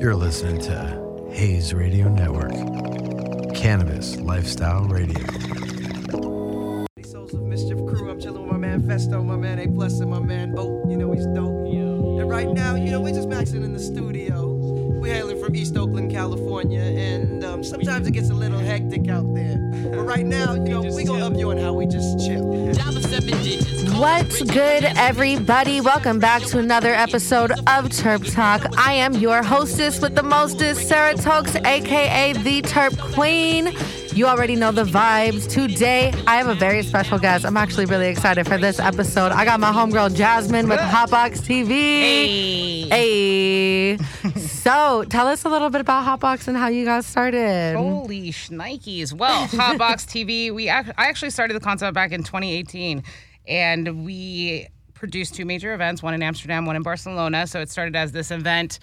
You're listening to Hayes Radio Network, Cannabis Lifestyle Radio. Souls of Mischief crew, I'm chilling with my man Phesto, my man A Plus, and my man. You know he's dope. And right now, you know, we're just maxing in the studio. We're hailing from East Oakland, California, and um, sometimes it gets a little hectic out there. But right now, you know, we gonna up you on how we just chill. What's good, everybody? Welcome back to another episode of Terp Talk. I am your hostess with the mostest, Sarah Tokes, aka the Terp Queen. You already know the vibes. Today, I have a very special guest. I'm actually really excited for this episode. I got my homegirl Jasmine with Hotbox TV. Hey. so, tell us a little bit about Hotbox and how you got started. Holy shnikes. Well, Hotbox TV, we I actually started the concept back in 2018 and we produced two major events, one in Amsterdam, one in Barcelona. So it started as this event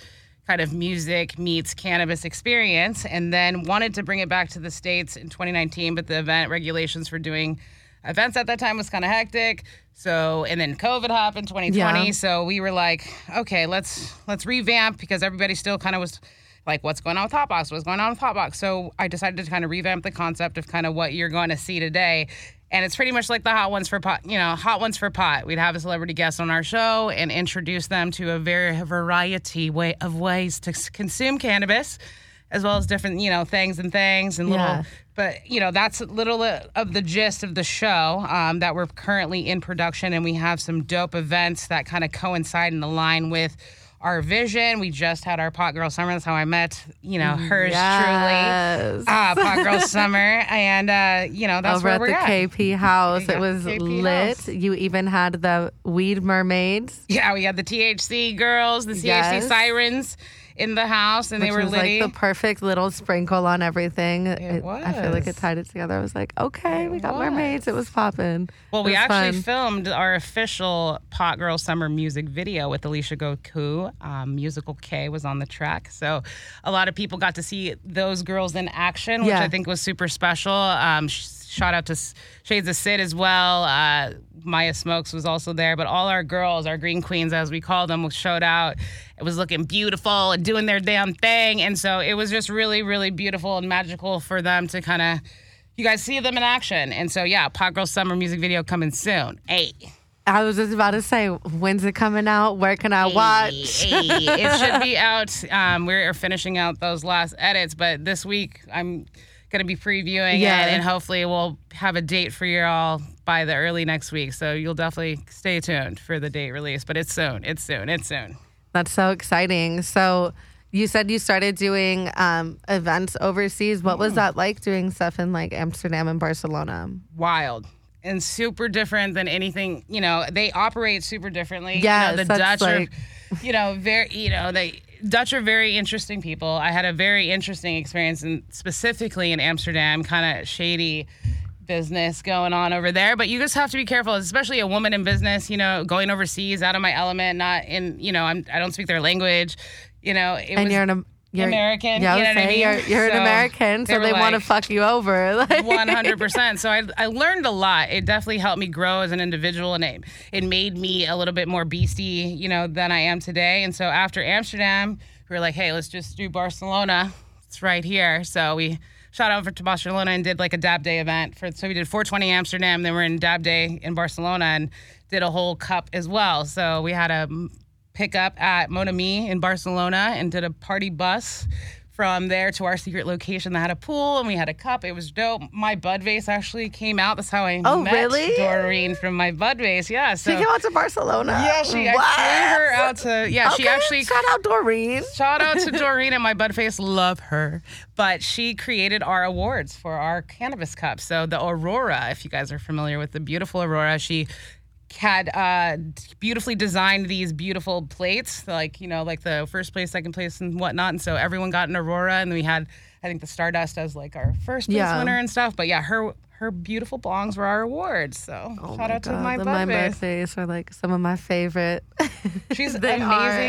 kind of music meets cannabis experience and then wanted to bring it back to the states in 2019, but the event regulations for doing events at that time was kind of hectic. So and then COVID happened 2020. Yeah. So we were like, okay, let's let's revamp because everybody still kind of was like, what's going on with Hotbox? What's going on with Hotbox? So I decided to kind of revamp the concept of kind of what you're going to see today. And it's pretty much like the hot ones for pot, you know, hot ones for pot. We'd have a celebrity guest on our show and introduce them to a very variety way of ways to consume cannabis, as well as different, you know, things and things and little Yeah. But you know that's a little of the gist of the show um, that we're currently in production and we have some dope events that kind of coincide and align with our vision we just had our pot girl summer that's how i met you know hers Yes. truly uh, pot girl summer and uh, you know that's Over where at we're the at KP house. Yeah, it was KP lit. house. You even had the weed mermaids. yeah we had the thc girls the thc Yes. sirens in the house and Which they were was litty. like the perfect little sprinkle on everything. It was. I feel like it tied it together. I was like, okay, It we got was. mermaids. It was popping. Well, It we actually fun. filmed our official Pot Girl Summer music video with Alicia Goku. Um, Musical K was on the track. So a lot of people got to see those girls in action, which Yeah. I think was super special. Um, shout out to Shades of Sid as well. Uh, Maya Smokes was also there, but all our girls, our green queens, as we call them, showed out. It was looking beautiful and doing their damn thing. And so it was just really, really beautiful and magical for them to kind of you guys see them in action. And so, yeah, Pot Girl Summer music video coming soon. Hey. I was just about to say, when's it coming out? Where can I watch? Hey, it should be out. Um, we're finishing out those last edits, but this week I'm going to be previewing Yeah. it, and hopefully we'll have a date for you all by the early next week. So you'll definitely stay tuned for the date release. But it's soon. It's soon. It's soon. That's so exciting. So you said you started doing um, events overseas. What Mm. was that like doing stuff in like Amsterdam and Barcelona? Wild. And super different than anything, you know, they operate super differently. Yeah, you know, the Dutch like- are, you know, very, you know, they, Dutch are very interesting people. I had a very interesting experience, and specifically in Amsterdam, kind of shady business going on over there. But you just have to be careful, especially a woman in business. You know, going overseas, out of my element, not in. You know, I'm I don't speak their language. You know, it And was you're an you're, American, Yeah, you know what I mean. You're you're an American, so were they want to fuck you over. One hundred percent. So I I learned a lot. It definitely helped me grow as an individual, and it it made me a little bit more beastie, you know, than I am today. And so after Amsterdam, we were like, hey, let's just do Barcelona. It's right here. So we shot over to Barcelona and did like a Dab Day event for. So we did 420 Amsterdam, then we're in Dab Day in Barcelona and did a whole cup as well. So we had a pick up at Monami in Barcelona and did a party bus from there to our secret location that had a pool and we had a cup. It was dope. My bud vase actually came out. That's how I Oh, met really? Doreen from my bud vase. Yeah. So she came out to Barcelona. yeah, she I What? flew her out to yeah, she Okay, actually shout out Doreen. Shout out to Doreen and my bud vase. love her. But she created our awards for our cannabis cup. So the Aurora, if you guys are familiar with the beautiful Aurora, she had uh, beautifully designed these beautiful plates, like you know, like the first place, second place, and whatnot. And so everyone got an Aurora, and we had, I think, the Stardust as like our first place Yeah. winner and stuff. But yeah, her her beautiful bongs were our awards. So Oh shout out to my the bud my face are like some of my favorite. She's an amazing,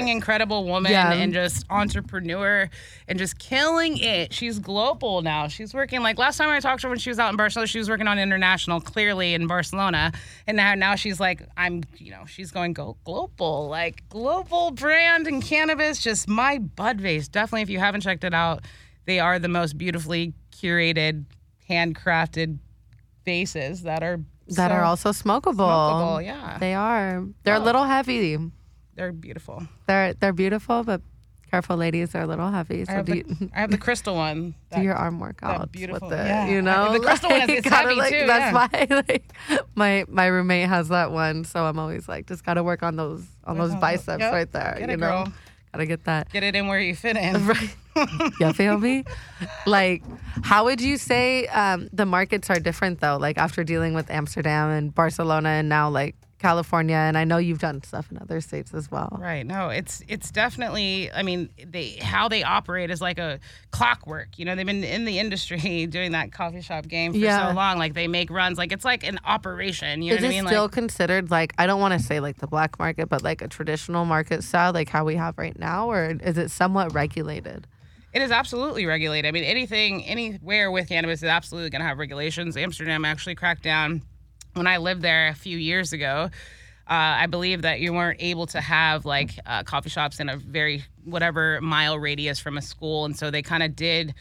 are. incredible woman Yeah. and just entrepreneur and just killing it. She's global now. She's working like last time I talked to her when she was out in Barcelona, she was working on international clearly in Barcelona. And now now she's like, I'm you know, she's going go global. Like global brand and cannabis, just my bud vase. Definitely if you haven't checked it out, they are the most beautifully curated, handcrafted vases that are that so are also smokable. smokable, yeah. They are. They're a Oh. little heavy. they're beautiful. They're they're beautiful, but careful, ladies. They're a little heavy. I So have, do, the, you, I have the crystal one. do your arm workouts beautiful- with it. yeah. You know, The crystal one is- Like, it's gotta, heavy like, too, That's why like, my my roommate has that one, so I'm always like, just gotta work on those on those on those- biceps yep. right there. Get you it, know, girl. Gotta get that. Get it in where you fit in. Right. you feel me? Like, how would you say um, the markets are different though? Like after dealing with Amsterdam and Barcelona and now like California, and I know you've done stuff in other states as well. Right. No, it's it's definitely. I mean, they how they operate is like a clockwork. You know, they've been in the industry doing that coffee shop game for Yeah. so long. Like they make runs. Like it's like an operation. You know Is what I mean? still like considered like I don't want to say like the black market, but like a traditional market style, like how we have right now, or is it somewhat regulated? It is absolutely regulated. I mean, anything, anywhere with cannabis is absolutely going to have regulations. Amsterdam actually cracked down when I lived there a few years ago. Uh, I believe that you weren't able to have like uh, coffee shops in a very whatever mile radius from a school, and so they kind of did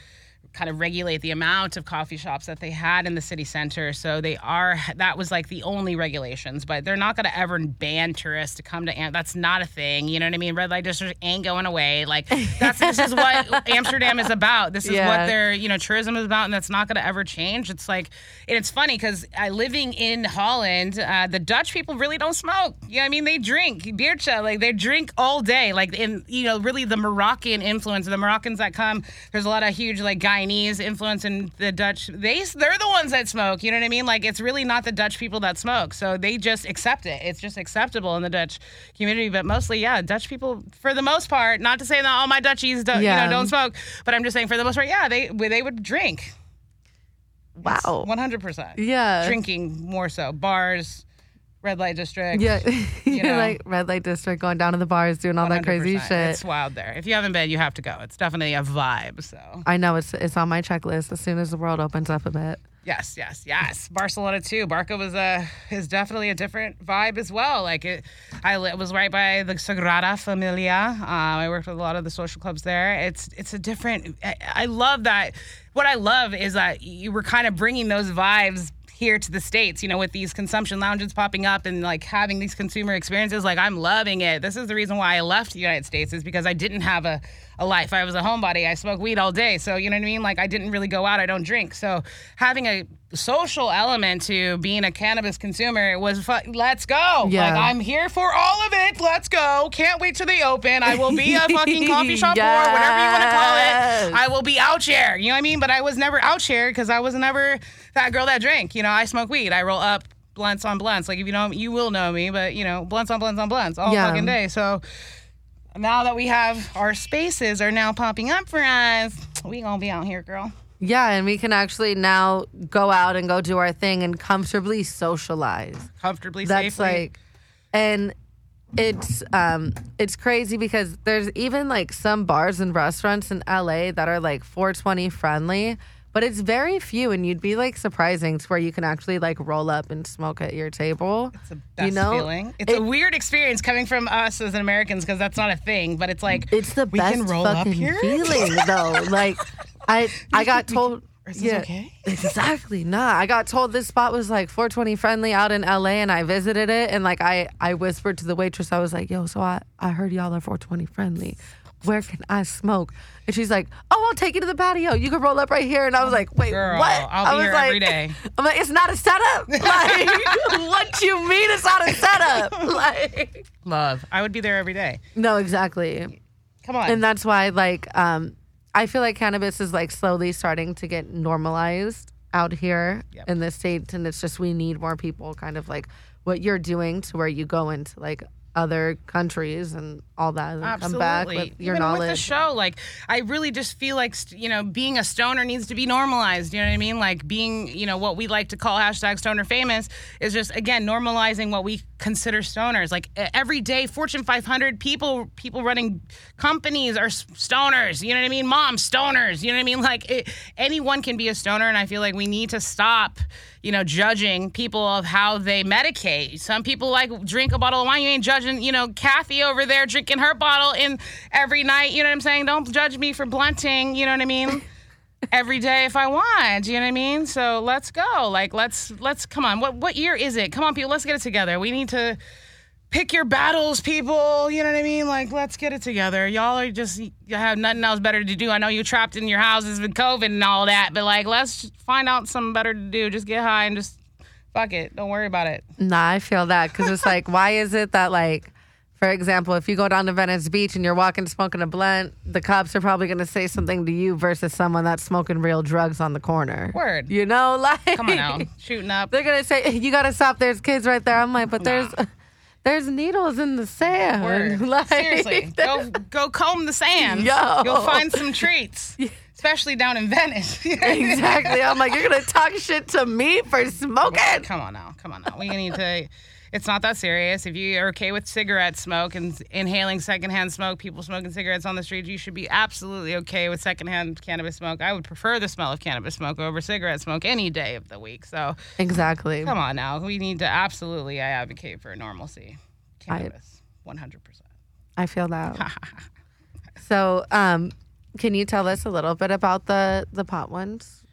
kind of regulate the amount of coffee shops that they had in the city center. So they are that was like the only regulations, but they're not going to ever ban tourists to come to Am- that's not a thing, you know what I mean? Red light district ain't going away. Like that's this is what Amsterdam is about. This is Yeah. what their, you know, tourism is about and that's not going to ever change. It's like and it's funny cuz uh, living in Holland, uh, the Dutch people really don't smoke. You know what I mean? They drink beertje, like they drink all day. Like in you know, really the Moroccan influence, the Moroccans that come, there's a lot of huge like Guyanese influence in the Dutch. They they're the ones that smoke. You know what I mean? Like it's really not the Dutch people that smoke. So they just accept it. It's just acceptable in the Dutch community. But mostly, yeah, Dutch people for the most part. Not to say that all my Dutchies don't, Yeah. you know don't smoke, but I'm just saying for the most part, yeah, they they would drink. Wow. One hundred percent. Yeah. Drinking more so bars, red light district. Yeah, you know. like red light district, going down to the bars, doing all that crazy shit. It's wild there. If you haven't been, you have to go. It's definitely a vibe. So I know it's it's on my checklist as soon as the world opens up a bit. yes, yes, yes. Barcelona too. Barca was a is definitely a different vibe as well. Like it, I li- was right by the Sagrada Familia. Um, I worked with a lot of the social clubs there. It's it's a different. I, I love that. What I love is that you were kind of bringing those vibes here to the states you know with these consumption lounges popping up and like having these consumer experiences like i'm loving it. This is the reason why i left the united states is because i didn't have a, a life. I was a homebody. I smoked weed all day. So you know what i mean? Like i didn't really go out. I don't drink. So having a social element to being a cannabis consumer it was fu- let's go Yeah. like i'm here for all of it let's go can't wait till they open i will be a fucking coffee shop or whatever you want to call it I will be out here. You know what I mean? But I was never out here because I was never that girl that drank. You know, I smoke weed. I roll up blunts on blunts. Like if you know, you will know me. But you know, blunts on blunts on blunts all Yeah. fucking day. So now that we have our spaces are now popping up for us, we gonna be out here, girl. Yeah, and we can actually now go out and go do our thing and comfortably socialize. Comfortably, That's safely. like, and it's um it's crazy because there's even like some bars and restaurants in LA that are like 420 friendly, but it's very few, and you'd be like surprising to where you can actually like roll up and smoke at your table. It's the best you know, feeling. It's a weird experience coming from us as Americans because that's not a thing. But it's like It's the we best can roll up fucking here. feeling though. Like I I got told Is this okay? Exactly. Nah, I got told this spot was like 420 friendly out in LA and I visited it and like I I whispered to the waitress I was like, "Yo, so I I heard y'all are 420 friendly. Where can I smoke?" And she's like, "Oh, I'll take you to the patio. You can roll up right here." And I was like, "Wait, Girl, what?" I'll I be was here like, every day. I'm like, "It's not a setup." Like, what you mean it's not a setup? Like, Love. I would be there every day. no, exactly. Come on. and that's why like um i feel like cannabis is like slowly starting to get normalized out here Yep. in the states and it's just we need more people kind of like what you're doing to where you go into like other countries and all that and Absolutely. come back with your Even knowledge. with the show, like I really just feel like st- you know being a stoner needs to be normalized. You know what I mean? Like being you know what we like to call hashtag stoner famous is just again normalizing what we consider stoners. Like every day, Fortune 500 people people running companies are stoners. You know what I mean? Mom stoners. You know what I mean? Like it, anyone can be a stoner, and I feel like we need to stop you know, judging people of how they medicate. Some people like drink a bottle of wine. You ain't judging, you know, Kathy over there drinking her bottle in every night. You know what I'm saying? Don't judge me for blunting. You know what I mean? every day if I want. You know what I mean? So let's go. Like let's let's come on. What what year is it? Come on, people. Let's get it together. We need to pick your battles, people. You know what I mean? Like, let's get it together. Y'all are just, you have nothing else better to do. I know you're trapped in your houses with COVID and all that, but like, let's find out something better to do. Just get high and just fuck it. Don't worry about it. Nah, I feel that because it's like, why is it that like, for example, if you go down to Venice Beach and you're walking smoking a blunt, the cops are probably going to say something to you versus someone that's smoking real drugs on the corner. Word. You know, like Come on now. Shooting up. They're gonna say you gotta stop. There's kids right there. I'm like, but there's there's needles in the sand. Like, Seriously. Go go comb the sand. Yo. You'll find some treats. Especially down in Venice. exactly. I'm like, you're gonna talk shit to me for smoking. Come on now. Come on now. We need to. It's not that serious. If you are okay with cigarette smoke and inhaling secondhand smoke, people smoking cigarettes on the street, you should be absolutely okay with secondhand cannabis smoke. I would prefer the smell of cannabis smoke over cigarette smoke any day of the week. So Exactly. come on now. We need to absolutely I advocate for normalcy. Cannabis. 100%. I feel that. so, um, can you tell us a little bit about the the pot ones?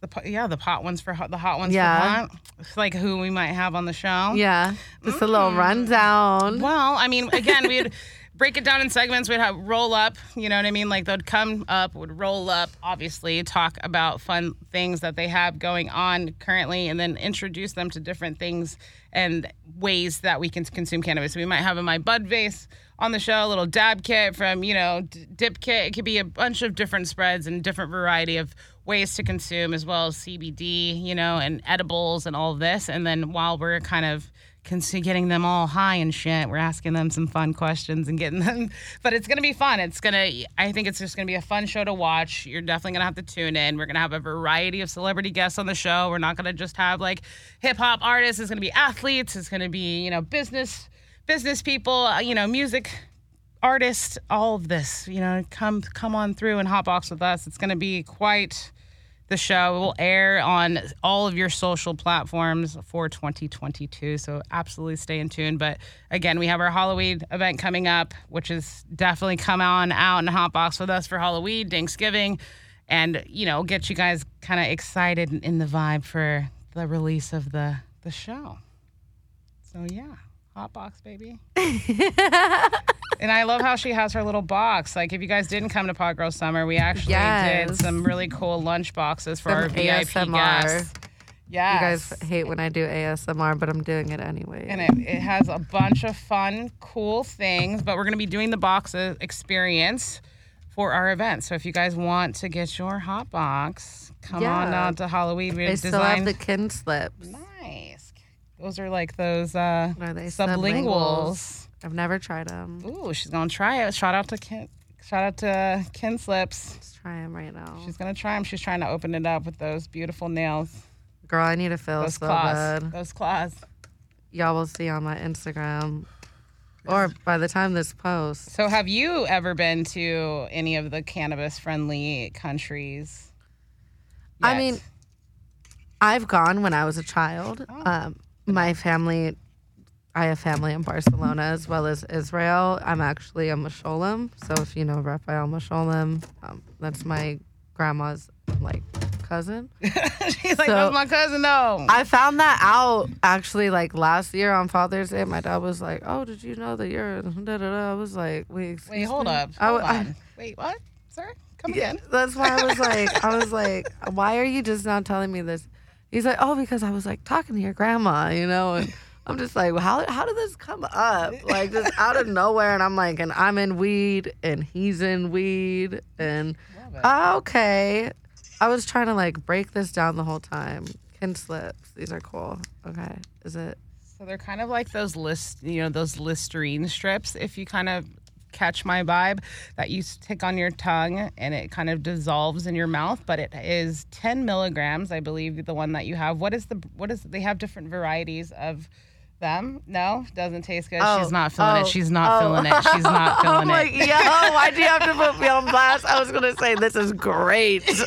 The yeah, the pot ones for hot, the hot ones Yeah. for hot. It's like who we might have on the show. Yeah, just a Mm. little rundown. Well, I mean, again, we'd break it down in segments. We'd have roll up, you know what I mean? Like they'd come up, would roll up, obviously, talk about fun things that they have going on currently, and then introduce them to different things and ways that we can consume cannabis. We might have a My Bud Vase on the show, a little dab kit from, you know, dip kit. It could be a bunch of different spreads and different variety of ways to consume, as well as CBD, you know, and edibles and all this. And then while we're kind of getting them all high and shit. We're asking them some fun questions and getting them, but it's gonna be fun. It's gonna, I think it's just gonna be a fun show to watch. You're definitely gonna have to tune in. We're gonna have a variety of celebrity guests on the show. We're not gonna just have like hip hop artists. It's gonna be athletes. It's gonna be you know business business people. uh, You know music artists. All of this. You know come come on through and hotbox with us. It's gonna be quite the show It will air on all of your social platforms for 2022 so absolutely stay in tune but again we have our halloween event coming up which is definitely come on out and hotbox with us for halloween thanksgiving and you know get you guys kind of excited in the vibe for the release of the the show so yeah hotbox baby and I love how she has her little box. Like, if you guys didn't come to Pod Girl Summer, we actually did some really cool lunch boxes for Some our VIP ASMR. guests. Yeah. You guys hate when I do ASMR, but I'm doing it anyway. and it, it has a bunch of fun, cool things. But we're going to be doing the box uh, experience for our event. So if you guys want to get your hot box, come on Yeah. out to Halloween. We I still have the kin slips. nice. Those are like those uh, Are they sublinguals. I've never tried them. Ooh, she's gonna try it. Shout out to Kin. Shout out to Kin Slips. Let's try them right now. She's gonna try them. She's trying to open it up with those beautiful nails, Girl, I need to feel those so claws, good. those claws. Y'all will see on my Instagram. Or by the time this post. So, have you ever been to any of the cannabis-friendly countries? I mean, I've gone when I was a child. Oh. Um, my family, I have family in Barcelona as well as Israel. I'm actually a Mechoulam. So if you know Raphael Mechoulam, um, that's my grandma's like cousin. she's like, so- "That's my cousin." No, I found that out actually like last year on Father's Day. My dad was like, "Oh, did you know that you're?" Da, da, da. I was like, "Wait, wait, hold me?" up, hold I- on. Wait, what, sir? Come Yeah, again? that's why I was like, I was like, why are you just not telling me this? He's like, oh, because I was like talking to your grandma, you know, and I'm just like, well, how how did this come up? Like just out of nowhere, and I'm like, and I'm in weed, and he's in weed, and okay. I was trying to like break this down the whole time. Kin slips, these are cool. Okay, is it? So they're kind of like those list, you know, those Listerine strips. If you kind of catch my vibe, that you stick on your tongue and it kind of dissolves in your mouth. But it is 10 milligrams, I believe, the one that you have. What is the? What is? They have different varieties of them. No, doesn't taste good. Oh, oh, She's not feeling oh, it. She's not oh. feeling it. She's not Oh feeling my, it. yo, why do you have to put me on blast? I was gonna say this is great.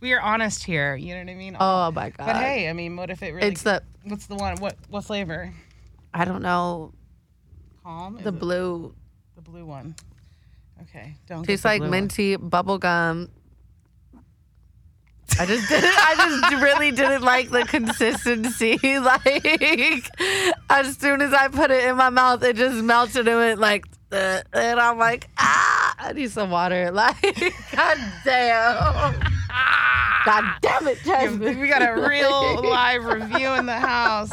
We are honest here. You know what I mean? oh my god. But hey, I mean, what if it really? it's the What's the one? What what flavor? I don't know Calm. Is the it blue the blue one. Okay, don't. tastes like minty bubble gum. I just didn't. I just really didn't like the consistency. Like as soon as I put it in my mouth, it just melted and went like, uh, and I'm like, ah, I need some water. Like, god damn, god damn it, Jasmine. We got a real live review in the house.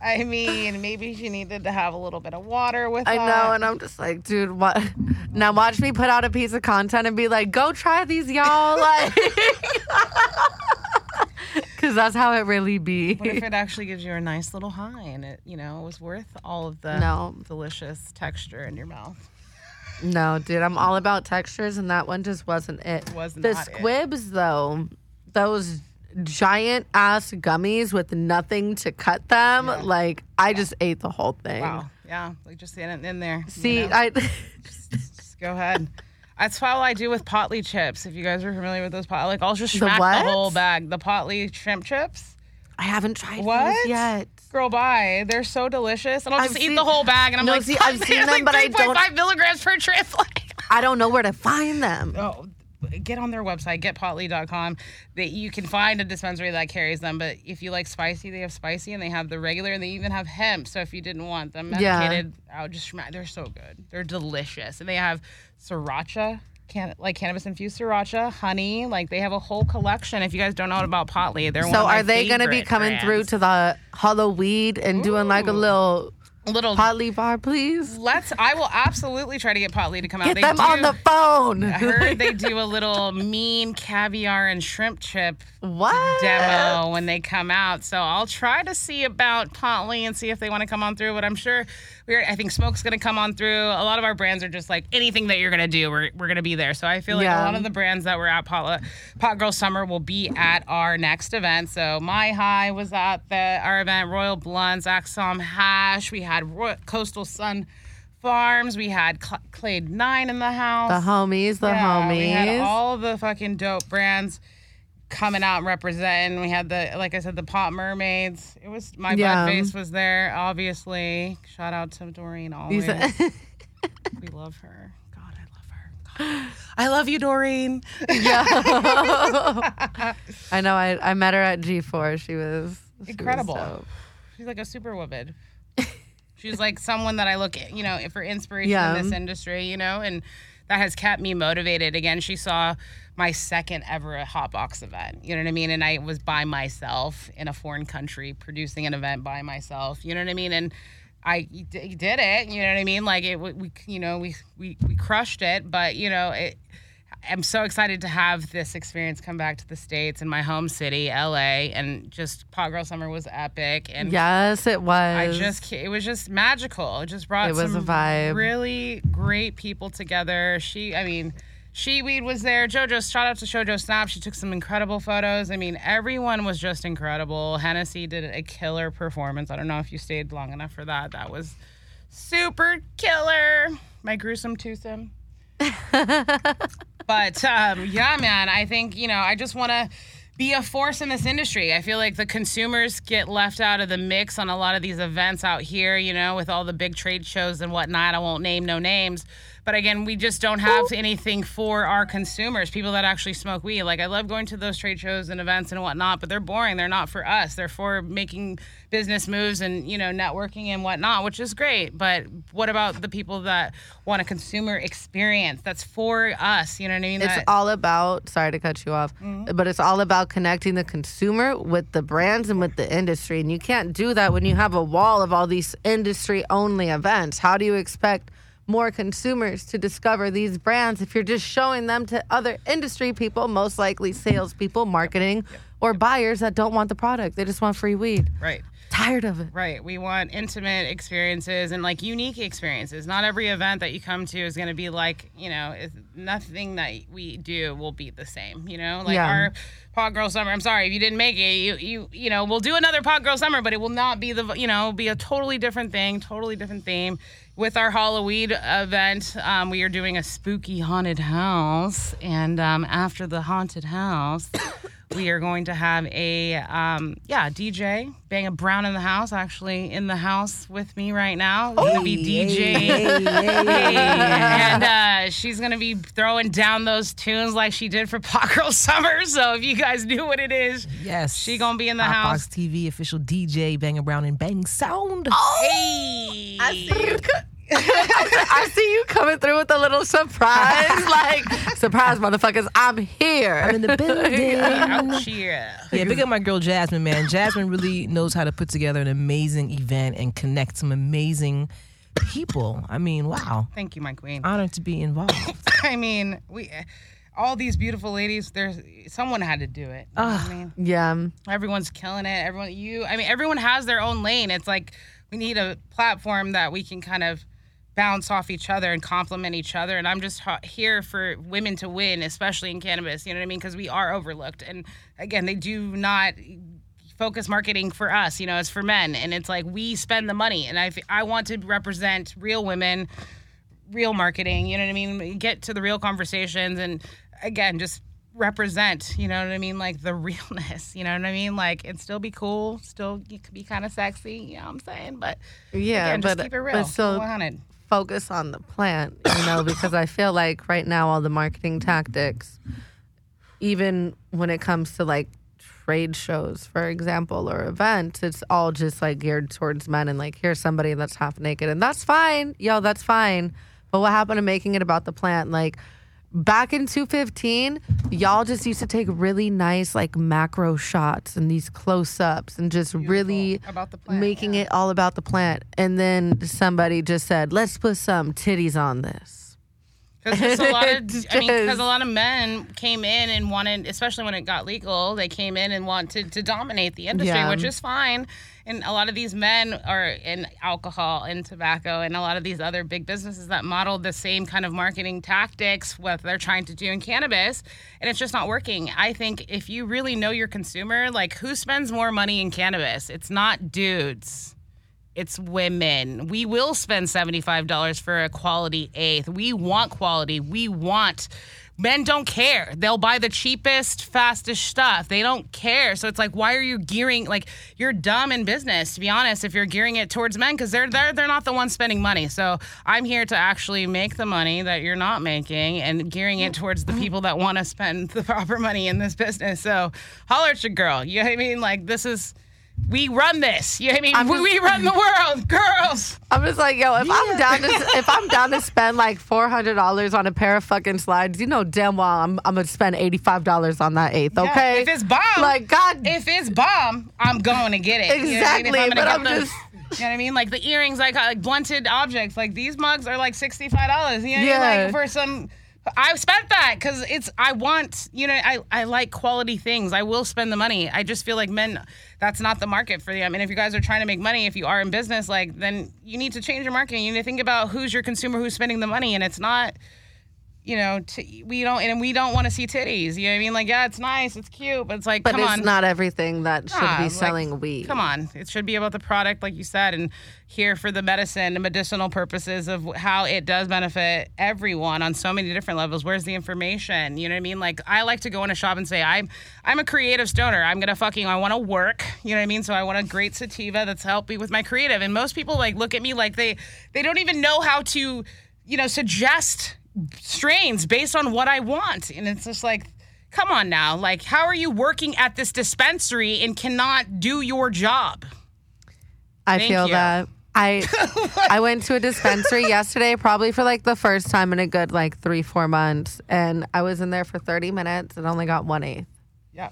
I mean, maybe she needed to have a little bit of water with I that. know, and I'm just like, dude, what? Now watch me put out a piece of content and be like, go try these, y'all. Like, because that's how it really be. What if it actually gives you a nice little high and it, you know, it was worth all of the No. delicious texture in your mouth? No, dude, I'm all about textures, and that one just wasn't it. Was the not it. squibs, though, those giant ass gummies with nothing to cut them, like I just ate the whole thing. Wow. Yeah, like just in, in there. you See, know? I Just go ahead. That's how I do with Potli chips. If you guys are familiar with those pot, like I'll just The smack the, what? whole bag. The Potli shrimp chips. I haven't tried What? those yet. Girl, bye. They're so delicious, and I'll I've just eat seen- the whole bag. And I'm No, like, see, I've "Fuck, seen them, like but I don't- 3.5 milligrams per trip. Like, I don't know where to find them. oh, get on their website, getpotli.com. That you can find a dispensary that carries them. But if you like spicy, they have spicy, and they have the regular, and they even have hemp. So if you didn't want them Yeah. medicated, I would just. They're so good. They're delicious, and they have sriracha. Can, like cannabis infused sriracha, honey, like they have a whole collection. If you guys don't know about Potli, they're one So are they going to be coming through to the Halloween and doing like a little little potli bar, please? Let's. I will absolutely try to get Potli to come out. Get They them do, on the phone. I heard they do a little mean caviar and shrimp chip what? demo when they come out. So I'll try to see about Potli and see if they want to come on through. But I'm sure we're. I think Smoke's going to come on through. A lot of our brands are just like anything that you're going to do, we're we're going to be there. So I feel like Yeah. a lot of the brands that were at Pot, Pot Girl Summer will be at our next event. So My High was at the our event. Royal Blunts, Axom Hash. We had Roy, Coastal Sun. Farms, we had Cl- Clade Nine in the house. The homies, the Yeah, We had homies. all the fucking dope brands coming out and representing. We had the, like I said, the Pop Mermaids. It was my Yeah. face was there, obviously. Shout out to Doreen always. we love her. God, I love her. God. I love you, Doreen. Yeah. I know. I, I met her at G4. She was she Incredible. dope. She's like a superwoman. She's like someone that I look at, you know, for inspiration Yeah. in this industry, you know, and that has kept me motivated. Again, she saw my second ever Hotbox event, you know what I mean? And I was by myself in a foreign country producing an event by myself, you know what I mean? And I did it, you know what I mean? Like it, we, you know, we, we, we crushed it, but you know, it, I'm so excited to have this experience come back to the States in my home city, LA, and just Pot Girl Summer was epic. And Yes, it was. I just it was just magical. It just brought It was some a vibe. really great people together. She, I mean, She Sheweed was there. JoJo, shout out to JoJo Snap. She took some incredible photos. I mean, everyone was just incredible. Hennessy did a killer performance. I don't know if you stayed long enough for that. That was super killer. My gruesome twosome. But um, yeah, man, I think, you know, I just want to be a force in this industry. I feel like the consumers get left out of the mix on a lot of these events out here, you know, with all the big trade shows and whatnot. I won't name no names. But again, we just don't have anything for our consumers, people that actually smoke weed. Like, I love going to those trade shows and events and whatnot, but they're boring. They're not for us. They're for making business moves and, you know, networking and whatnot, which is great. But what about the people that want a consumer experience that's for us? You know what I mean? It's That- all about, sorry to cut you off, Mm-hmm. but it's all about connecting the consumer with the brands and with the industry. And you can't do that when you have a wall of all these industry only events. How do you expect more consumers to discover these brands if you're just showing them to other industry people, most likely salespeople, marketing, or buyers that don't want the product? They just want free weed. right. Tired of it. Right. We want intimate experiences and like unique experiences. Not every event that you come to is going to be like, you know, nothing that we do will be the same, you know? Like Yeah. our Pod Girl Summer. I'm sorry if you didn't make it. You you you know, we'll do another Pod Girl Summer, but it will not be the, you know, be a totally different thing, totally different theme. With our Halloween event, um, we are doing a spooky haunted house, and um, after the haunted house, we are going to have a um, yeah DJ Bang a Brown in the house actually in the house with me right now. He's gonna be DJing, and uh, she's gonna be throwing down those tunes like she did for Pop Girl Summer. So if you guys knew what it is, Yes. she gonna be in the Hot house. TV official DJ Banger Brown and Bang Sound. Hey, I see you. Co- I see you coming through with a little surprise, like surprise, motherfuckers! I'm here. I'm in the building. out here. Yeah, big up my girl Jasmine, man. Jasmine really knows how to put together an amazing event and connect some amazing people. I mean, wow. Thank you, my queen. Honored to be involved. I mean, we all these beautiful ladies. There's someone had to do it. You know what I mean? yeah, everyone's killing it. Everyone, you, I mean, everyone has their own lane. It's like we need a platform that we can kind of bounce off each other and complement each other. And I'm just here for women to win, especially in cannabis. You know what I mean? Because we are overlooked. And again, they do not focus marketing for us. You know, it's for men, and it's like we spend the money. And I, f- I want to represent real women real marketing, you know what I mean? Get to the real conversations and again, just represent, you know what I mean? Like the realness, you know what I mean? Like and still be cool, still you could be kind of sexy, you know what I'm saying? But yeah, again, just but keep it real. but 100. Focus on the plant, you know, because I feel like right now all the marketing tactics, even when it comes to like trade shows, for example, or events, it's all just like geared towards men and like here's somebody that's half naked and that's fine, yo, that's fine. But what happened to making it about the plant? Like back in 215, y'all just used to take really nice like macro shots and these close ups and just really About the plant, making yeah. it all about the plant. And then somebody just said, let's put some titties on this. Because a lot of, I mean, because a lot of men came in and wanted, especially when it got legal, they came in and wanted to dominate the industry, Yeah. which is fine. And a lot of these men are in alcohol and tobacco, and a lot of these other big businesses that model the same kind of marketing tactics, what they're trying to do in cannabis, and it's just not working. I think if you really know your consumer, like who spends more money in cannabis? It's not dudes it's women. We will spend $75 for a quality eighth. We want quality. We want men don't care. They'll buy the cheapest, fastest stuff. They don't care. So it's like why are you gearing like you're dumb in business to be honest if you're gearing it towards men cuz they're they're they're not the ones spending money. So I'm here to actually make the money that you're not making and gearing it towards the people that want to spend the proper money in this business. So holler at your girl. You know what I mean? Like this is we run this. You know what I mean? I'm we, just- we run the world, girls. I'm just like, yo, if I'm down to if I'm down to spend like four hundred dollars on a pair of fucking slides, you know damn well I'm I'm gonna spend eighty five dollars on that eighth, okay? if it's bomb, like God if it's bomb, I'm going to get it. You know I mean? If Exactly, I'm gonna but I'm the- just- You know what I mean? Like the earrings, like uh, like blunted objects. Like these mugs are like sixty five dollars. You know Yeah. Like for some. I spent that because it's I want you know I, I like quality things. I will spend the money. I just feel like men that's not the market for them. And if you guys are trying to make money if you are in business like then you need to change your marketing. You need to think about who's your consumer who's spending the money. And it's not you know t- we don't and we don't want to see titties you know what I mean like yeah it's nice it's cute but it's like but come it's on not everything that should Nah, be like, selling weed. Come on, it should be about the product, like you said, and here for the medicine and medicinal purposes of how it does benefit everyone on so many different levels. Where's the information? You know what I mean? Like I like to go in a shop and say, I'm I'm a creative stoner. I'm gonna fucking I want to work. You know what I mean? So I want a great sativa that's helped me with my creative. And most people like look at me like they they don't even know how to, you know, suggest strains based on what I want. And it's just like, come on now. Like, how are you working at this dispensary and cannot do your job? I Thank feel you. that. I I went to a dispensary yesterday, probably for like the first time in a good like three four months, and I was in there for thirty minutes and only got one eighth Yeah.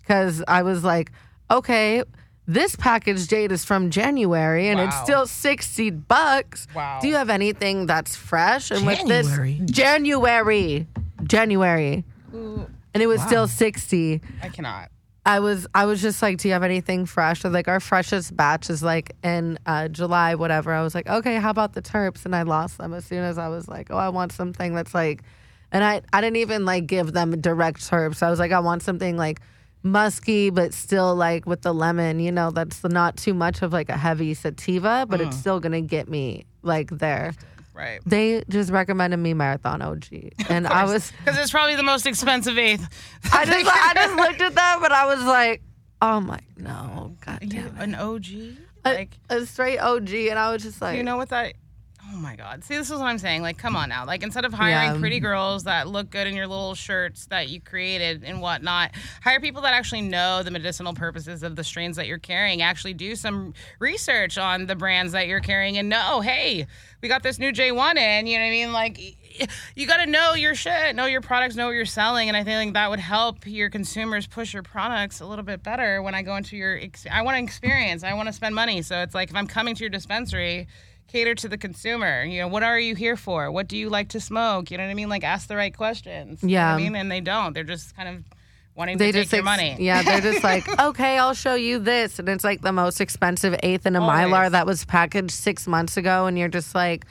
because I was like, okay, this package date is from January and it's still sixty bucks. Wow. Do you have anything that's fresh? And January? with this January, January, and it was still sixty. I cannot. I was I was just like, do you have anything fresh? Or like our freshest batch is like in uh, July, whatever. I was like, okay, how about the terps? And I lost them as soon as I was like, oh, I want something that's like, and I I didn't even like give them direct terps. I was like, I want something like musky, but still like with the lemon, you know, that's not too much of like a heavy sativa, but it's mm. still gonna get me like there. Right. They just recommended me Marathon OG, and I was Because it's probably the most expensive eighth. I just I just looked at that, but I was like, oh my no, god an OG? A- Like, a, straight OG, and I was just like, you know what that? Oh my God! See, this is what I'm saying. Like, come on now. Like, instead of hiring Yeah. pretty girls that look good in your little shirts that you created and whatnot, hire people that actually know the medicinal purposes of the strains that you're carrying. Actually, do some research on the brands that you're carrying and know, hey, we got this new J1 in. You know what I mean? Like, you got to know your shit, know your products, know what you're selling, and I think like, that would help your consumers push your products a little bit better. When I go into your, ex- I want to experience, I want to spend money. So it's like if I'm coming to your dispensary cater to the consumer. You know, what are you here for? What do you like to smoke? You know what I mean? Like ask the right questions. You know Yeah. I mean, and they don't. They're just kind of wanting they to just take your ex- money. Yeah, they're just like, okay, I'll show you this, and it's like the most expensive eighth in a Always. mylar that was packaged six months ago, and you're just like,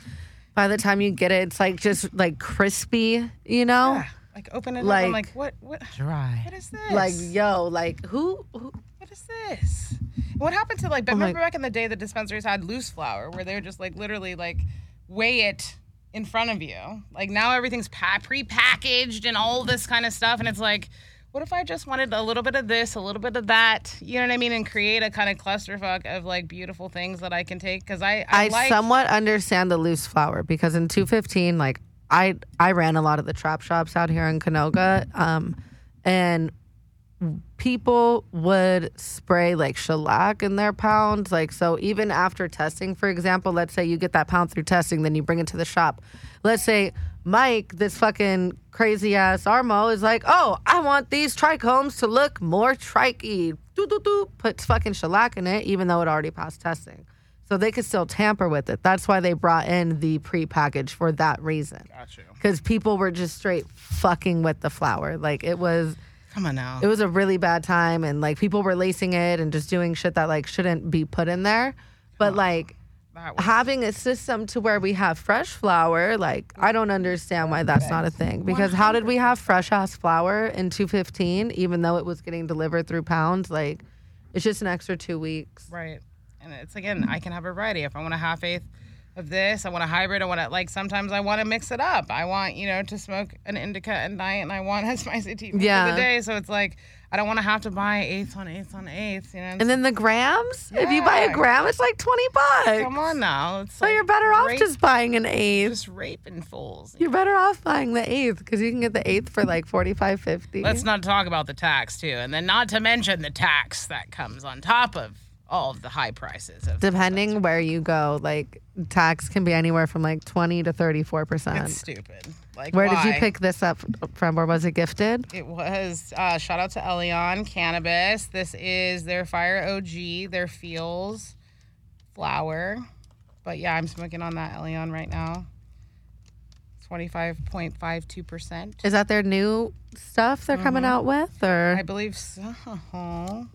by the time you get it, it's like just like crispy, you know, Yeah. Like open it up. Like- I'm like, what? What? Dry. What is this? like yo, like who, who what is this? What happened to like? Oh my- remember back in the day, the dispensaries had loose flour, where they would just like literally like weigh it in front of you. Like now everything's pa- pre-packaged and all this kind of stuff, and it's like. What if I just wanted a little bit of this, a little bit of that, you know what I mean, and create a kind of clusterfuck of like beautiful things that I can take? Because I, I, I like, somewhat understand the loose flour because in 215, like I I ran a lot of the trap shops out here in Canoga, um, and people would spray like shellac in their pounds. Like so, even after testing, for example, let's say you get that pound through testing, then you bring it to the shop. Let's say Mike, this fucking crazy ass Armo, is like, oh, I want these trichomes to look more trikey. Doo doo doo. Puts fucking shellac in it, even though it already passed testing. So they could still tamper with it. That's why they brought in the pre-package for that reason. Because people were just straight fucking with the flour. Like it was, Come on now. it was a really bad time, and like people were lacing it and just doing shit that like shouldn't be put in there. But like having a system to where we have fresh flour, like I don't understand why that's not a thing. Because how did we have fresh ass flour in 215, even though it was getting delivered through pounds? Like it's just an extra two weeks. Right. And it's again, I can have a variety. If I want a half eighth of this, I want a hybrid. I want to like sometimes I want to mix it up. I want you know to smoke an indica at night, and I want a spicy tea for Yeah. the day. So it's like I don't want to have to buy eighths on eighths on eighths. You know. And then the grams, if you buy a gram, it's like 20 bucks. come on now. It's So like you're better off rape- just buying an eighth. just raping fools. You're better off buying the eighth because you can get the eighth for like 45, 50. Let's not talk about the tax too, and then not to mention the tax that comes on top of all of the high prices of Depending where you go, like tax can be anywhere from like 20 to 34%. It's stupid. Like Where did you pick this up from, or was it gifted? It was uh, shout out to Elion Cannabis. This is their Fire OG, their Feels flower. But yeah, I'm smoking on that Elion right now. 25.52%. Is that their new stuff they're coming out with, or Mm-hmm. I believe so.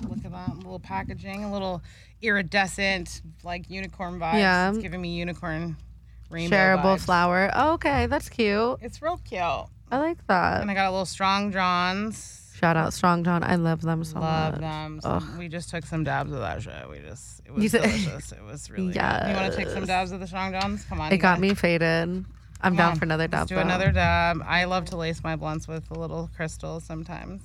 Look at that little packaging, a little iridescent, like unicorn vibes. Yeah. It's giving me unicorn rainbow shareable vibes. flower? Oh, okay, that's cute. It's real cute. I like that. And I got a little Strong Johns. Shout out Strong John. I love them so Love much. Love them. So we just took some dabs of that shit. We just it was delicious. It was really good. You want to take some dabs of the Strong Johns? Come on. It got me faded. I'm Come down on, for another dab. Let's do though. another dab. I love to lace my blunts with a little crystal sometimes.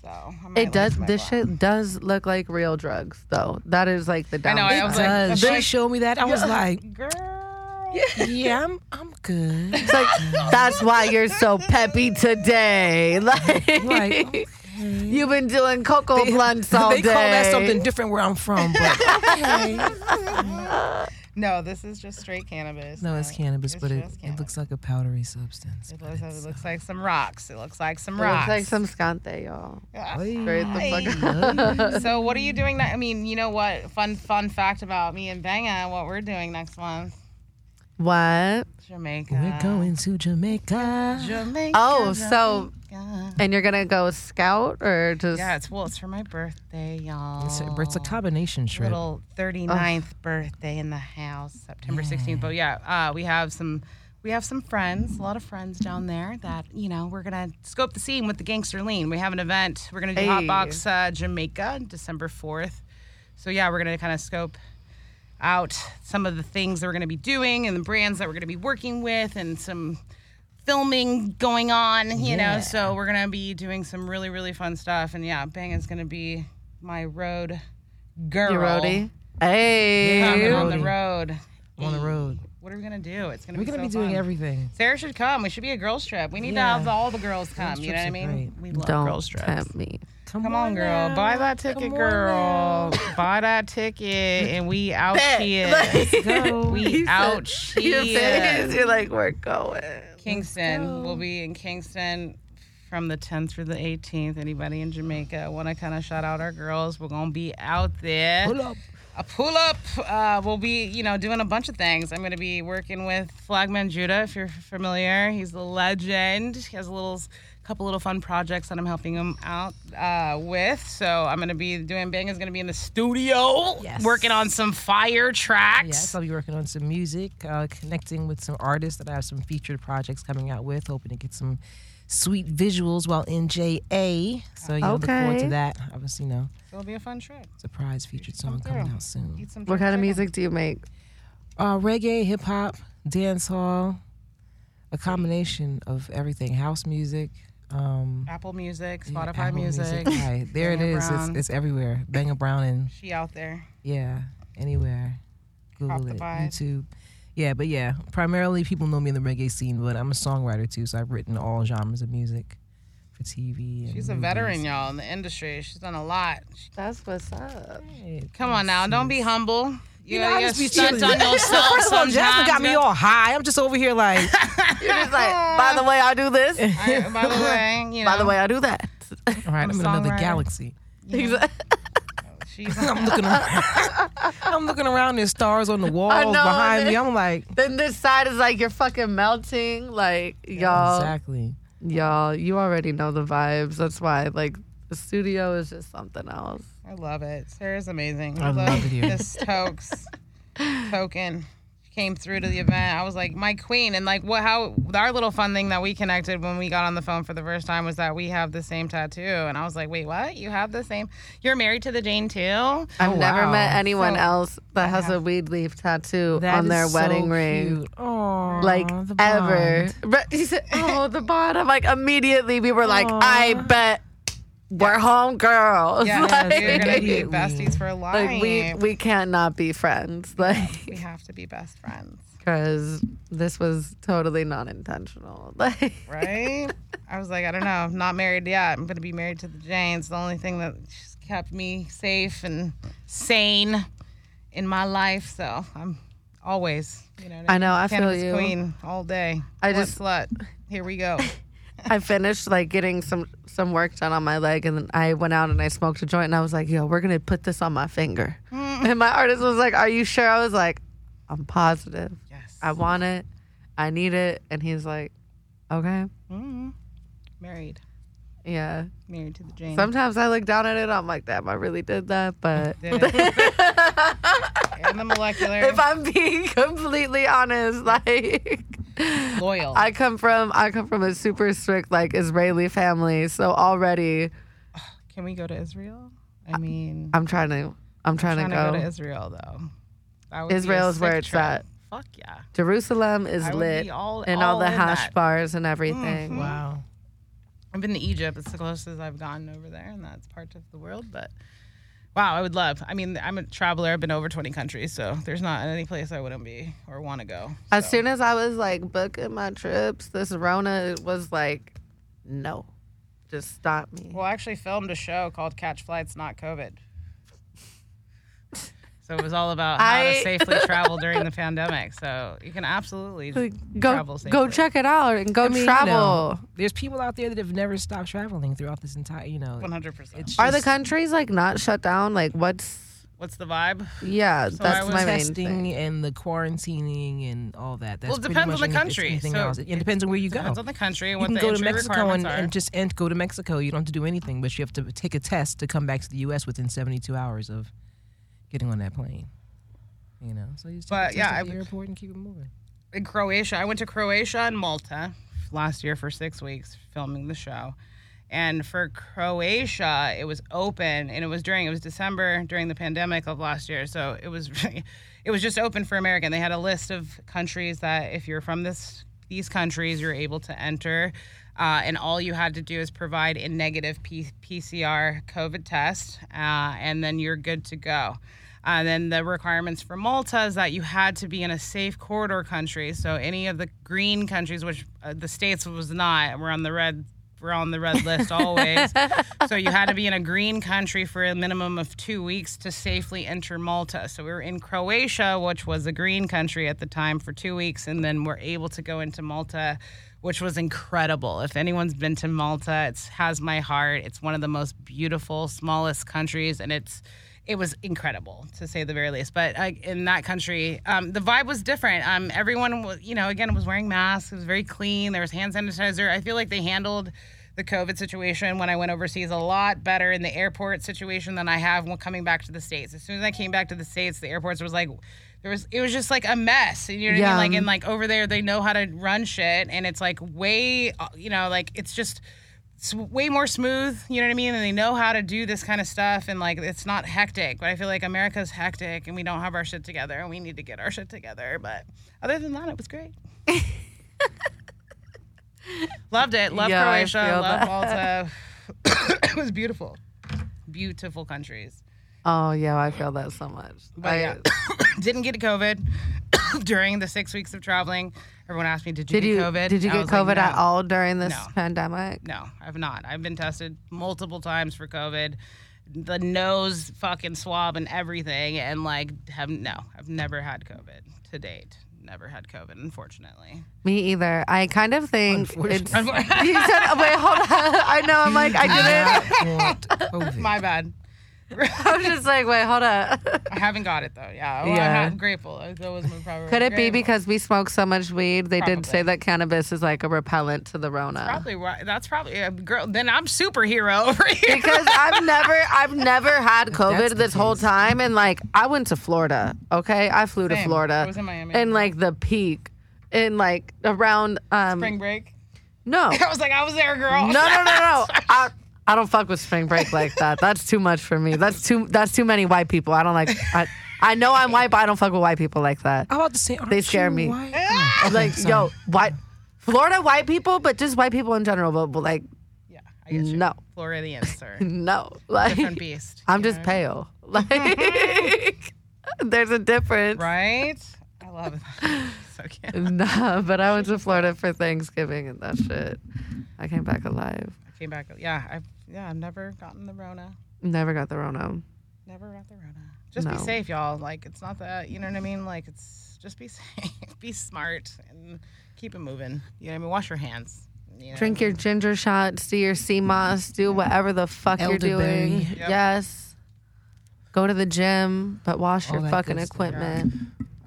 So I It does. This blunt. shit does look like real drugs, though. That is like the I down. know, I was like- does. it's she like- showed me that. I was like, girl. yeah, I'm, I'm good. It's like that's why you're so peppy today. Like, Like, okay. you've been doing cocoa blunts all they day. call that something different where I'm from, but okay. No, this is just straight cannabis. No, it's cannabis, it's but it, just it looks like a powdery substance. It looks, it's, it looks like some rocks. It looks like some It rocks. looks like some scante, y'all. Yeah. Straight the fuck up. so what are you doing? ne- I mean, you know what? Fun fun fact about me and Banga. What we're doing next month? What? Jamaica. We're going to Jamaica. Jamaica. Oh, so Yeah. And you're gonna go scout or just Yeah, it's well, it's for my birthday, y'all. It's a, it's a combination trip. little 39th birthday in the house, September 16th. But yeah, uh, we have some we have some friends, a lot of friends down there that you know we're gonna scope the scene with the Gangster Lean. We have an event. We're gonna do Hey. Hotbox uh, Jamaica, December 4th. So yeah, we're gonna kind of scope out some of the things that we're gonna be doing and the brands that we're gonna be working with and some filming going on, you know. So we're gonna be doing some really really fun stuff. And yeah, Bang is gonna be my road girl. you roadie? Hey. Coming Yeah. on the Roadie. road. on the road. What are we gonna do? It's gonna be We're be gonna so be doing fun. everything. Sarah should come. We should be a girls trip. We need Yeah. to have all the girls come. You know what I mean? great. We love Don't girls trips. tempt me. Come on, girl. now. Buy that ticket, Come girl. Buy that ticket, and we out here. Go. we out here. You're like, we're going. Kingston. We'll be in Kingston from the 10th through the 18th. Anybody in Jamaica want to kind of shout out our girls? We're gonna be out there. Pull up. a pull up. Uh, we'll be, you know, doing a bunch of things. I'm going to be working with Flagman Judah, if you're familiar. He's the legend. He has a little, couple little fun projects that I'm helping him out uh, with. So I'm going to be doing. Bang is going to be in the studio, Yes. working on some fire tracks. Yes, I'll be working on some music, uh, connecting with some artists that I have some featured projects coming out with, hoping to get some sweet visuals while in JA. So you know, look forward to that. Obviously, you know, it'll be a fun trip. surprise featured song coming out soon. What kind of music do you make? Uh, reggae, hip hop, dance hall, a combination of everything. House music. Um, Apple Music, yeah, Spotify Apple Music. Right. There Banger is. It's, Brown. it's everywhere. Banger Brown and She out there. Yeah, anywhere. Google the it. vibe. YouTube. Yeah, but yeah, primarily people know me in the reggae scene, but I'm a songwriter too, so I've written all genres of music for TV. And She's a movies. veteran, y'all, in the industry. She's done a lot. That's what's up. Hey, Come on now, don't be humble. You, know, I gotta just be stunt chilling. on yourself First of all, sometimes. Jasmine got me all high. I'm just over here like, You're just like, by the way, I do this. I- by the way, you know, By the way, I do that. all right, I'm in another songwriter. galaxy. she's I'm looking around. I'm looking around. There's stars on the walls know, behind and me. I'm like, then this side is like you're fucking melting. Like y'all, exactly. y'all, you already know the vibes. That's why like the studio is just something else. I love it. Sarah's amazing. I love it here. This tokes token came through to the event. I was like, my queen, and like what? How our little fun thing that we connected when we got on the phone for the first time was that we have the same tattoo, and I was like, wait, what? You have the same? You're married to the Jane too? I've Oh, never wow. met anyone So, else that I has a weed leaf tattoo That on their is so wedding ring. cute. Aw, Like ever. But he said, Oh, the bond. I'm like immediately we were like, Aw. I bet we're home girls. Yeah, like, you're gonna be besties for life. like we we cannot be friends. Like we have to be best friends, because this was totally non-intentional. Like right? I was like, I don't know, I'm not married yet. I'm gonna be married to the Janes. The only thing that kept me safe and sane in my life. So I'm always, you know, I know, I feel cannabis you. queen all day. I What just- slut. Here we go. I finished like getting some some work done on my leg, and then I went out and I smoked a joint, and I was like, "Yo, we're gonna put this on my finger." And my artist was like, "Are you sure?" I was like, "I'm positive. Yes. I want it. I need it." And he's like, "Okay, Mhm. Married. yeah." Married to the dream. Sometimes I look down at it, I'm like, "Damn, I really did that." But Did and the molecular if I'm being completely honest, like. loyal. I come from I come from a super strict like Israeli family, so already Can we go to Israel? I mean, I'm trying to I'm trying, trying to go. to go to Israel though. That would be a Israel is where it's trip. at. Fuck yeah. Jerusalem is lit all- and all, all the hash that. Mm-hmm. bars and everything. Wow. I've been to Egypt. It's the closest I've gotten over there, and that's part of the world. But wow, I would love. I mean, I'm a traveler. I've been over 20 countries, so there's not any place I wouldn't be or want to go. As soon as I was like booking my trips, this Rona was like, no, just stop me. well, I actually filmed a show called Catch Flights, Not COVID. So it was all about how I- to safely travel during the pandemic. So you can absolutely Like, go travel safely. go check it out and go I mean, you travel. know, there's people out there that have never stopped traveling throughout this entire, you know. 100%. It's Are the countries like not shut down? Like what's What's the vibe? Yeah, I that's was my main testing thing. and the quarantining and all that. That's Well, it depends on the country. So else. It, depends on where you go. Depends on the country and you what can the go to Mexico and, and just and go to Mexico. You don't have to do anything, but you have to take a test to come back to the U.S. within 72 hours of getting on that plane. You know, so you just take But, yeah, at I the would- airport and keep it moving. in Croatia. I went to Croatia and Malta last year for six weeks filming the show. And for Croatia, it was open, and it was during it was December during the pandemic of last year. So it was it was just open for American. They had a list of countries that if you're from this these countries, you're able to enter. Uh, and all you had to do is provide a negative P- PCR COVID test, uh, and then you're good to go. And then the requirements for Malta is that you had to be in a safe corridor country. So any of the green countries, which uh, the states was not, we're on the red. We're on the red list always. so you had to be in a green country for a minimum of two weeks to safely enter Malta. So we were in Croatia, which was a green country at the time, for two weeks, and then we're able to go into Malta, which was incredible. If anyone's been to Malta, it has my heart. It's one of the most beautiful, smallest countries, and it's it was incredible to say the very least. But uh, in that country, um, the vibe was different. Um, everyone, was, you know, again, was wearing masks. It was very clean. There was hand sanitizer. I feel like they handled the COVID situation when I went overseas a lot better in the airport situation than I have when coming back to the states. As soon as I came back to the states, the airports was like. There was, it was just like a mess. And you know what I mean? Like, and like over there, they know how to run shit, and it's like way, uh, you know, like it's just it's way more smooth, you know what I mean? And they know how to do this kind of stuff and like it's not hectic. But I feel like America's hectic and we don't have our shit together and we need to get our shit together. But other than that, it was great. Loved it. Loved Yeah, Croatia. that. Malta. it was beautiful. Beautiful countries. Oh yeah, I feel that so much. But I- yeah, didn't get COVID during the six weeks of traveling. Everyone asked me, "Did you Did get you COVID?" did you I get was like, COVID at all during this No. pandemic? No, I've not. I've been tested multiple times for COVID. The nose fucking swab and everything, and like have no. I've never had COVID to date. Never had COVID, unfortunately. Me either. I kind of think it's. you said, Unfortunately. wait, hold on. I know. I'm like, I didn't. COVID. My bad. I was just like, wait, hold up. I haven't got it though. Yeah, well, Yeah. I'm grateful. That was my problem. Could it be because we smoke so much weed? They did say that cannabis is like a repellent to the Rona. Probably right. That's probably a girl. Then I'm superhero over here. because I've never I've never had COVID that's the this whole time and like I went to Florida, okay? I flew to Florida. I was in Miami. In like the peak in like around um spring break. no. I was like, I was there, girl. No, no, no, no. I I don't fuck with spring break like that. That's too much for me. That's too that's too many white people. I don't like I I know I'm white, but I don't fuck with white people like that. I'm about to say, aren't They scare me. white? Oh, okay, Like, sorry. yo, white Florida white people, but just white people in general, but, but like Yeah, I get you. no. Floridians, sir. No. Like Different beast. I'm just know? pale. Like there's a difference. Right? I love it. so cute. Nah, but I went to Florida for Thanksgiving and that shit. I came back alive. I came back. Yeah, I've yeah, I've never gotten the Rona. Never got the Rona. Never got the Rona. Just be safe, y'all. Like it's not that you know what I mean. Like it's just be safe, be smart, and keep it moving. You know what I mean. Wash your hands. You know? Drink your ginger shots, do your sea moss, do whatever the fuck you're doing. Yep. Yes. Go to the gym, but wash All your fucking equipment. stuff.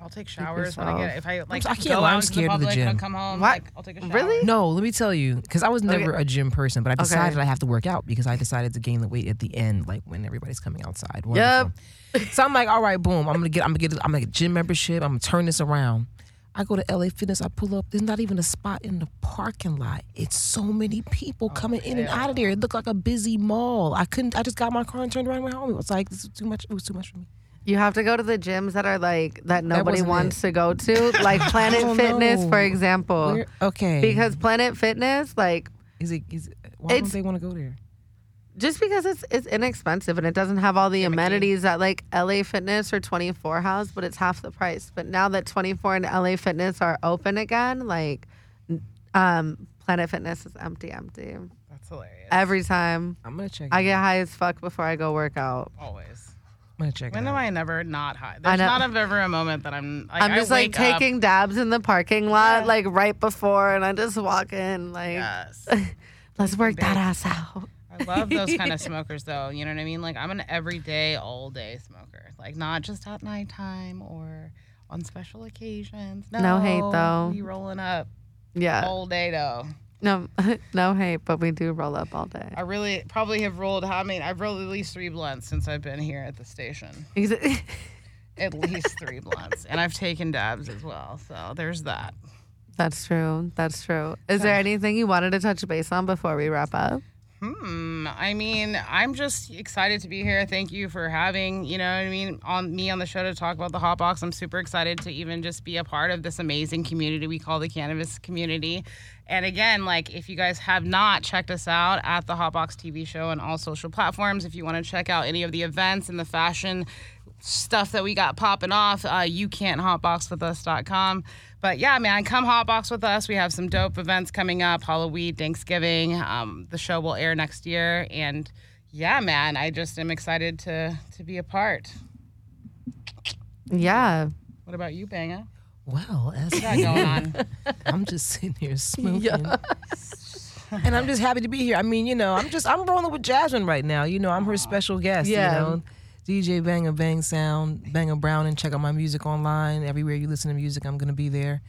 Equipment. I'll take showers when I yourself. get. If I like I can't go lie, I'm out into the scared of the public and I gym. come home, What? like I'll take a shower. Really? No, let me tell you, because I was never Okay. a gym person, but I decided Okay. I have to work out because I decided to gain the weight at the end, like when everybody's coming outside. Yep. So I'm like, all right, boom, I'm gonna get, I'm gonna get, I'm gonna get a gym membership. I'm gonna turn this around. I go to LA Fitness. I pull up. There's not even a spot in the parking lot. It's so many people coming in and out of there. It looked like a busy mall. I couldn't. I just got my car and turned around and went home. It was like this is too much. It was too much for me. You have to go to the gyms that are like that nobody wasn't wants to go to, like Planet don't Fitness, know. for example. Where- okay. Because Planet Fitness, like is it? Is it, why It's- don't they want to go there? just because it's it's inexpensive and it doesn't have all the amenities that like LA Fitness or 24 has, but it's half the price. But now that 24 and LA Fitness are open again, like um Planet Fitness is empty, empty. That's hilarious. Every time I'm gonna check. I it get high as fuck before I go work out. Always. I'm gonna check. When it am. I never not high? I There's know. not of ever a moment that I'm. Like, I'm I just like wake up- taking dabs in the parking lot, Yeah. like right before, and I just walk in, like, Yes. let's work that ass out. I I love those kind of smokers, though. You know what I mean? Like I'm an everyday, all day smoker. Like not just at nighttime or on special occasions. No, No hate, though. You rolling up Yeah. all day though. No, no hate, but we do roll up all day. I really probably have rolled. I mean, I've rolled at least three blunts since I've been here at the station. At least three blunts, and I've taken dabs as well. So there's that. That's true. That's true. Is there anything you wanted to touch base on before we wrap up? Hmm. I mean, I'm just excited to be here. Thank you for having, you know I mean, on me on the show to talk about the hot box. I'm super excited to even just be a part of this amazing community we call the cannabis community. And again, like if you guys have not checked us out at the Hotbox TV show and all social platforms, if you want to check out any of the events and the fashion stuff that we got popping off, uh, you can't hotboxwithus.com. But yeah, man, come hotbox with us. We have some dope events coming up Halloween, Thanksgiving. Um, the show will air next year. And yeah, man, I just am excited to to be a part. Yeah. What about you, Banga? Well, as What got going on? I'm just sitting here smoking. and I'm just happy to be here. I mean, you know, I'm just I'm rolling with Jasmine right now. You know, I'm her special guest. Yeah. You know, DJ Banger Bang Sound, Banger Brown, and check out my music online. Everywhere you listen to music, I'm gonna be there.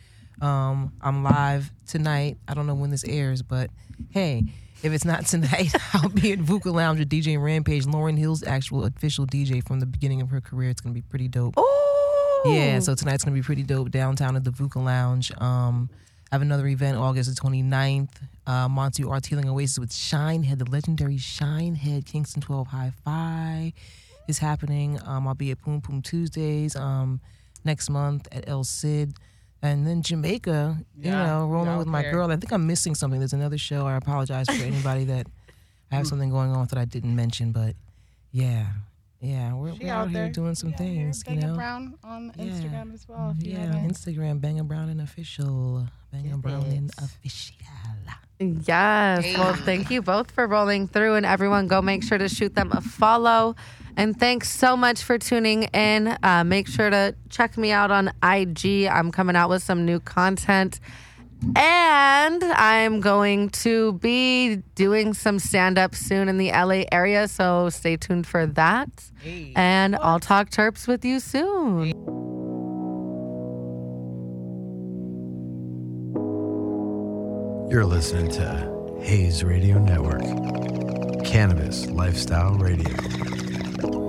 Um, I'm live tonight. I don't know when this airs, but hey, if it's not tonight, I'll be at VUCA Lounge with DJ Rampage, Lauryn Hill's actual official DJ from the beginning of her career. It's gonna be pretty dope. Ooh. Yeah, so tonight's gonna be pretty dope downtown at the VUCA Lounge. Um, I have another event August the 29th. Uh, Monty Arts Healing Oasis with Shinehead, the legendary Shinehead Kingston 12 Hi Fi is happening. Um, I'll be at Poom Poom Tuesdays um, next month at El Cid. And then Jamaica, you know, rolling with my there. girl. I think I'm missing something. There's another show. I apologize for anybody that I have something going on that I didn't mention, but yeah, yeah, we're, we're out out here there. doing some things, you know. Brown on Yeah. Instagram as well. Yeah, haven't. Instagram, Banger Brown and official. Banger Brown and official. Yes. Well, thank you both for rolling through, and everyone go make sure to shoot them a follow. And thanks so much for tuning in. Uh, make sure to check me out on IG. I'm coming out with some new content. And I'm going to be doing some stand up soon in the LA area. So stay tuned for that. And I'll talk Terps with you soon. You're listening to Hayes Radio Network, Cannabis Lifestyle Radio.